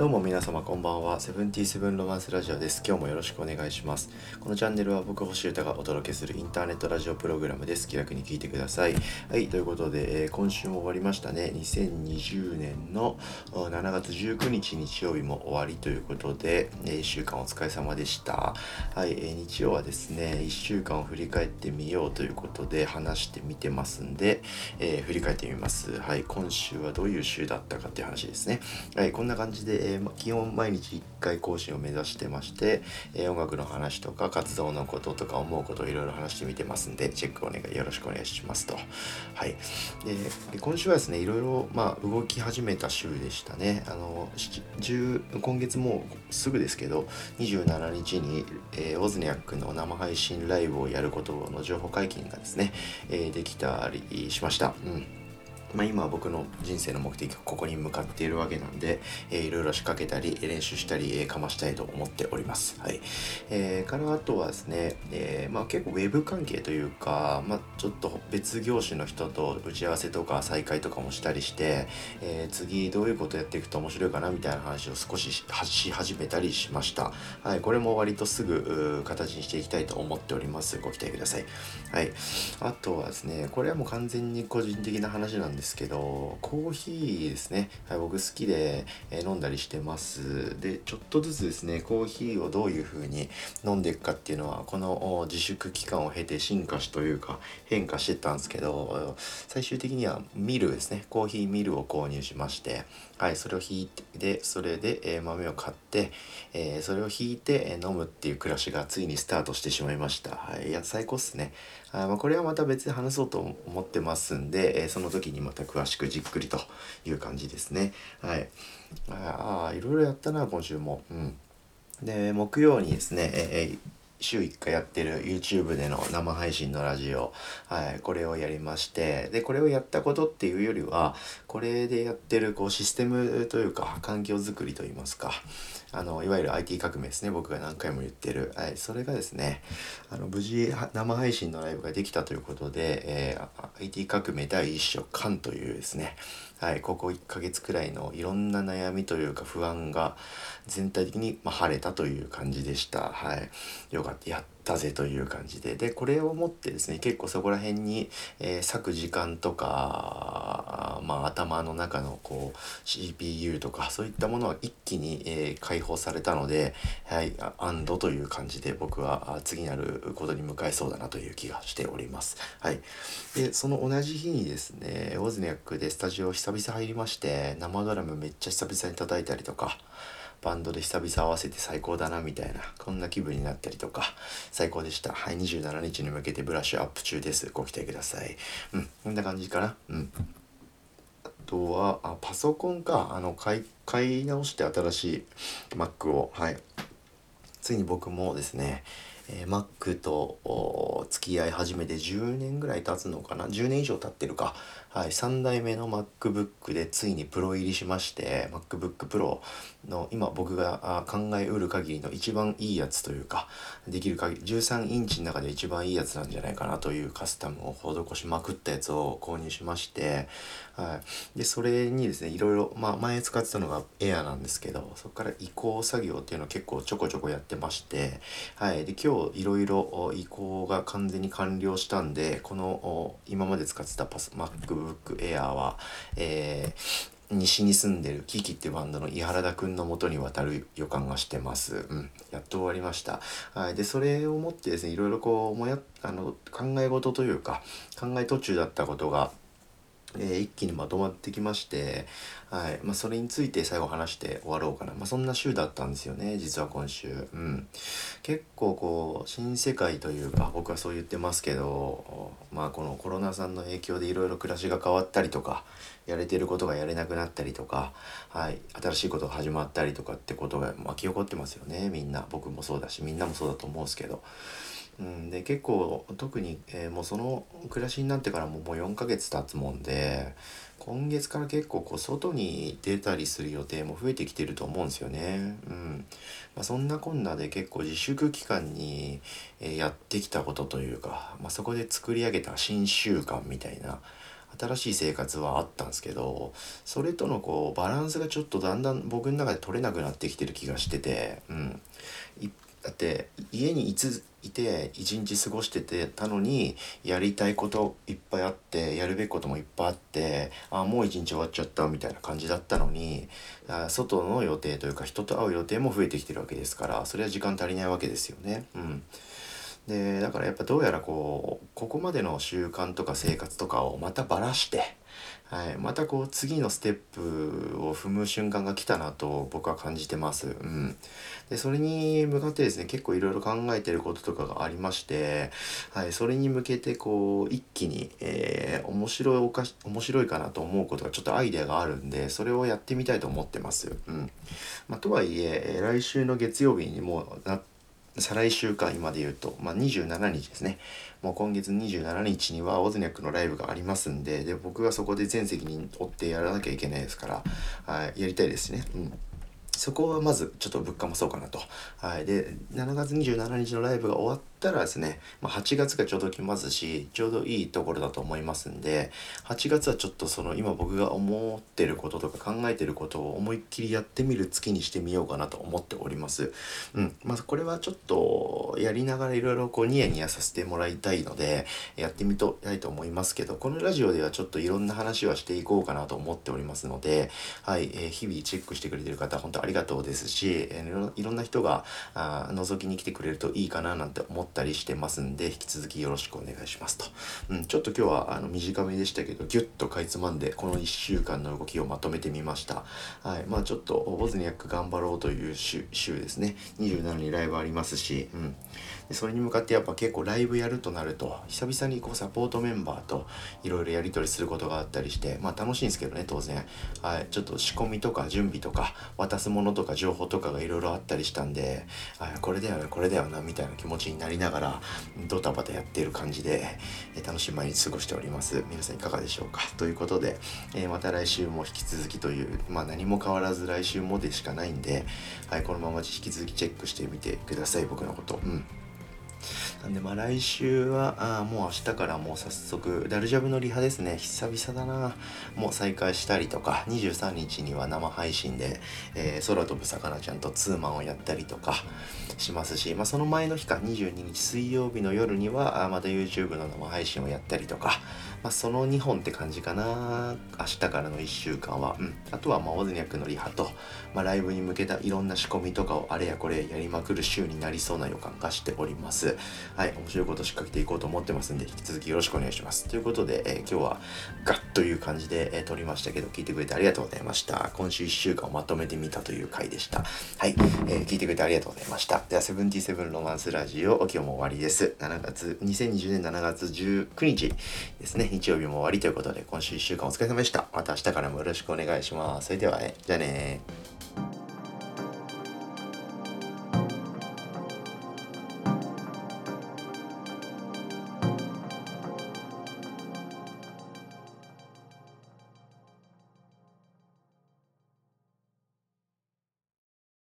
どうも皆様こんばんは。セブンティーセブンロマンスラジオです。今日もよろしくお願いします。このチャンネルは僕星歌がお届けするインターネットラジオプログラムです。気楽に聞いてください。はい、ということで、えー、今週も終わりましたね。2020年の7月19日日曜日も終わりということで、えー、1週間お疲れ様でした。はい、えー、日曜はですね、1週間を振り返ってみようということで話してみてますんで、え振り返ってみます。はい、今週はどういう週だったかっていう話ですね。はい、こんな感じで、えー、基本毎日1回更新を目指してまして、えー、音楽の話とか活動のこととか思うことをいろいろ話してみてますんでチェックお願いよろしくお願いしますと。はい、で今週はですねいろいろ、まあ、動き始めた週でしたね。あの今月もうすぐですけど27日に、えー、オズニャックの生配信ライブをやることの情報解禁がですね、えー、できたりしました。うんまあ、今は僕の人生の目的はここに向かっているわけなんで、えー、いろいろ仕掛けたり練習したり、えー、かましたいと思っております。はい。えー、からあとはですね、えー、まあ結構ウェブ関係というか、まあちょっと別業種の人と打ち合わせとか再会とかもしたりして、えー、次どういうことやっていくと面白いかなみたいな話を少しし始めたりしました。はい。これも割とすぐ形にしていきたいと思っております。ご期待ください。はい。あとはですね、これはもう完全に個人的な話なんでですけどコーヒーですね、はい、僕好きで、え、飲んだりしてます。でちょっとずつですねコーヒーをどういう風に飲んでいくかっていうのはこの自粛期間を経て進化しというか変化してたんですけど最終的にはミルですね。コーヒーミルを購入しましてはいそれを引いてでそれで、え、豆を買って、え、それを引いて、え飲むっていう暮らしがついにスタートしてしまいました。はいいや最高っすね。あま、これはまた別で話そうと思ってますんで、え、その時にままた詳しくじっくりという感じですね。はい。ああ、いろいろやったな、今週も。うん。で、木曜にですね、えー、週1回やってる YouTube での生配信のラジオ、はい、これをやりまして、で、これをやったことっていうよりは、これでやってるこうシステムというか、環境づくりといいますか、あのいわゆる IT 革命ですね僕が何回も言ってる、はい、それがですねあの無事生配信のライブができたということで、えー、IT 革命第一章完というですねはい、ここ1ヶ月くらいのいろんな悩みというか不安が全体的に、ま晴れたという感じでした。はい。よかった。たぜという感じで。で、これをもってですね、結構そこら辺に、えー、割く時間とか、まあ頭の中のこう CPU とかそういったものは一気に、えー、解放されたので、はい、安堵という感じで僕は次なることに向かいそうだなという気がしております。はい。で、その同じ日にですね、ウォズニャックでスタジオ久々入りまして、生ドラムめっちゃ久々に叩いたりとか、バンドで久々合わせて最高だなみたいなこんな気分になったりとか最高でした。はい27日に向けてブラッシュアップ中です。ご期待ください。うんこんな感じかな。うん。あとはあパソコンか。あの買い買い直して新しい Mac をはい。ついに僕もですねえー、Mac と付き合い始めて10年ぐらい経つのかな？10年以上経ってるか。はい、3代目の MacBook でついにプロ入りしまして MacBook Pro の今僕が考えうる限りの一番いいやつというかできる限り13インチの中で一番いいやつなんじゃないかなというカスタムを施しまくったやつを購入しまして、はい、でそれにですねいろいろ、まあ、前使ってたのが Air なんですけどそこから移行作業っていうのを結構ちょこちょこやってまして、はい、で今日いろいろ移行が完全に完了したんでこの今まで使ってたパス MacBook Air は、えー、西に住んでるキキってバンドの井原田くんのもとに渡る予感がしてます。うん。やっと終わりました。はい。で、それをもってですね、いろいろこう、もや、あの、考え事というか、考え途中だったことが、えー、一気にまとまってきまして、はい。まあ、それについて最後話して終わろうかな、まあ、そんな週だったんですよね実は今週、うん、結構こう新世界というか僕はそう言ってますけど、まあ、このコロナさんの影響でいろいろ暮らしが変わったりとかやれてることがやれなくなったりとか、はい、新しいことが始まったりとかってことが巻き起こってますよねみんな。僕もそうだしみんなもそうだと思うんですけど。うん、で結構特に、えー、もうその暮らしになってからももう4ヶ月経つもんで今月から結構こう外に出たりする予定も増えてきてると思うんですよね。うんまあ、そんなこんなで結構自粛期間に、えー、やってきたことというか、まあ、そこで作り上げた新習慣みたいな新しい生活はあったんですけどそれとのこうバランスがちょっとだんだん僕の中で取れなくなってきてる気がしてて、うん、だって家にいついて一日過ごしててたのにやりたいこといっぱいあってやるべきこともいっぱいあってあもう一日終わっちゃったみたいな感じだったのに外の予定というか人と会う予定も増えてきてるわけですからそれは時間足りないわけですよね。うんでだからやっぱどうやらこうここまでの習慣とか生活とかをまたばらしてはい、またこう次のステップを踏む瞬間が来たなと僕は感じてます。うん、でそれに向かってですね結構いろいろ考えてることとかがありまして、はい、それに向けてこう一気に、えー、面白いおかし面白いかなと思うことがちょっとアイデアがあるんでそれをやってみたいと思ってます。うんまあ、とはいえ来週の月曜日にもなって再来週か今で言うと、まあ、27日ですねもう今月27日にはオズニャックのライブがありますんでで僕がそこで全責任負ってやらなきゃいけないですから、はい、やりたいですね。うんそこはまずちょっと物価もそうかなと。はい。で、7月27日のライブが終わったらですね、まあ、8月がちょうど来ますし、ちょうどいいところだと思いますんで、8月はちょっとその今僕が思ってることとか考えてることを思いっきりやってみる月にしてみようかなと思っております。うん。まあ、これはちょっとやりながらいろいろこうニヤニヤさせてもらいたいので、やってみたいと思いますけど、このラジオではちょっといろんな話はしていこうかなと思っておりますので、はい。えー、日々チェックしてくれてる方、本当ありがとうですし、えー、いろんな人があ覗きに来てくれるといいかななんて思ってたりしてますんで引き続きよろしくお願いしますと、うん、ちょっと今日はあの短めでしたけどギュッとかいつまんでこの1週間の動きをまとめてみました。はいまあちょっとボズニャック頑張ろうという週週ですね。27にライブありますし、うん、でそれに向かってやっぱ結構ライブやるとなると久々にこうサポートメンバーといろいろやり取りすることがあったりしてまあ楽しいんですけどね当然。はいちょっと仕込みとか準備とか渡すものとか情報とかがいろいろあったりしたんであこれだよねこれだよなみたいな気持ちになりながらドタバタやっている感じで、え楽しい毎日過ごしております。皆さんいかがでしょうか？ということで、えー、また来週も引き続きというまあ何も変わらず来週もでしかないんで、はい、このまま引き続きチェックしてみてください僕のこと。うん。なんでまあ来週は、あもう明日からもう早速、ダルジャブのリハですね。久々だな。もう再開したりとか、23日には生配信で、えー、空飛ぶ魚ちゃんとツーマンをやったりとかしますし、まあその前の日か、22日水曜日の夜には、あまた YouTube の生配信をやったりとか、まあその2本って感じかな。明日からの1週間は。うん。あとはまあオズニャックのリハと、まあライブに向けたいろんな仕込みとかをあれやこれやりまくる週になりそうな予感がしております。はい、面白いこと仕掛けていこうと思ってますんで、引き続きよろしくお願いします。ということで、えー、今日はガッという感じで、えー、撮りましたけど、聞いてくれてありがとうございました。今週1週間をまとめてみたという回でした。はい、えー、聞いてくれてありがとうございました。では、セブンティセブンロマンスラジオ、今日も終わりです。7月、2020年7月19日ですね、日曜日も終わりということで、今週1週間お疲れ様でした。また明日からもよろしくお願いします。それでは、えじゃあね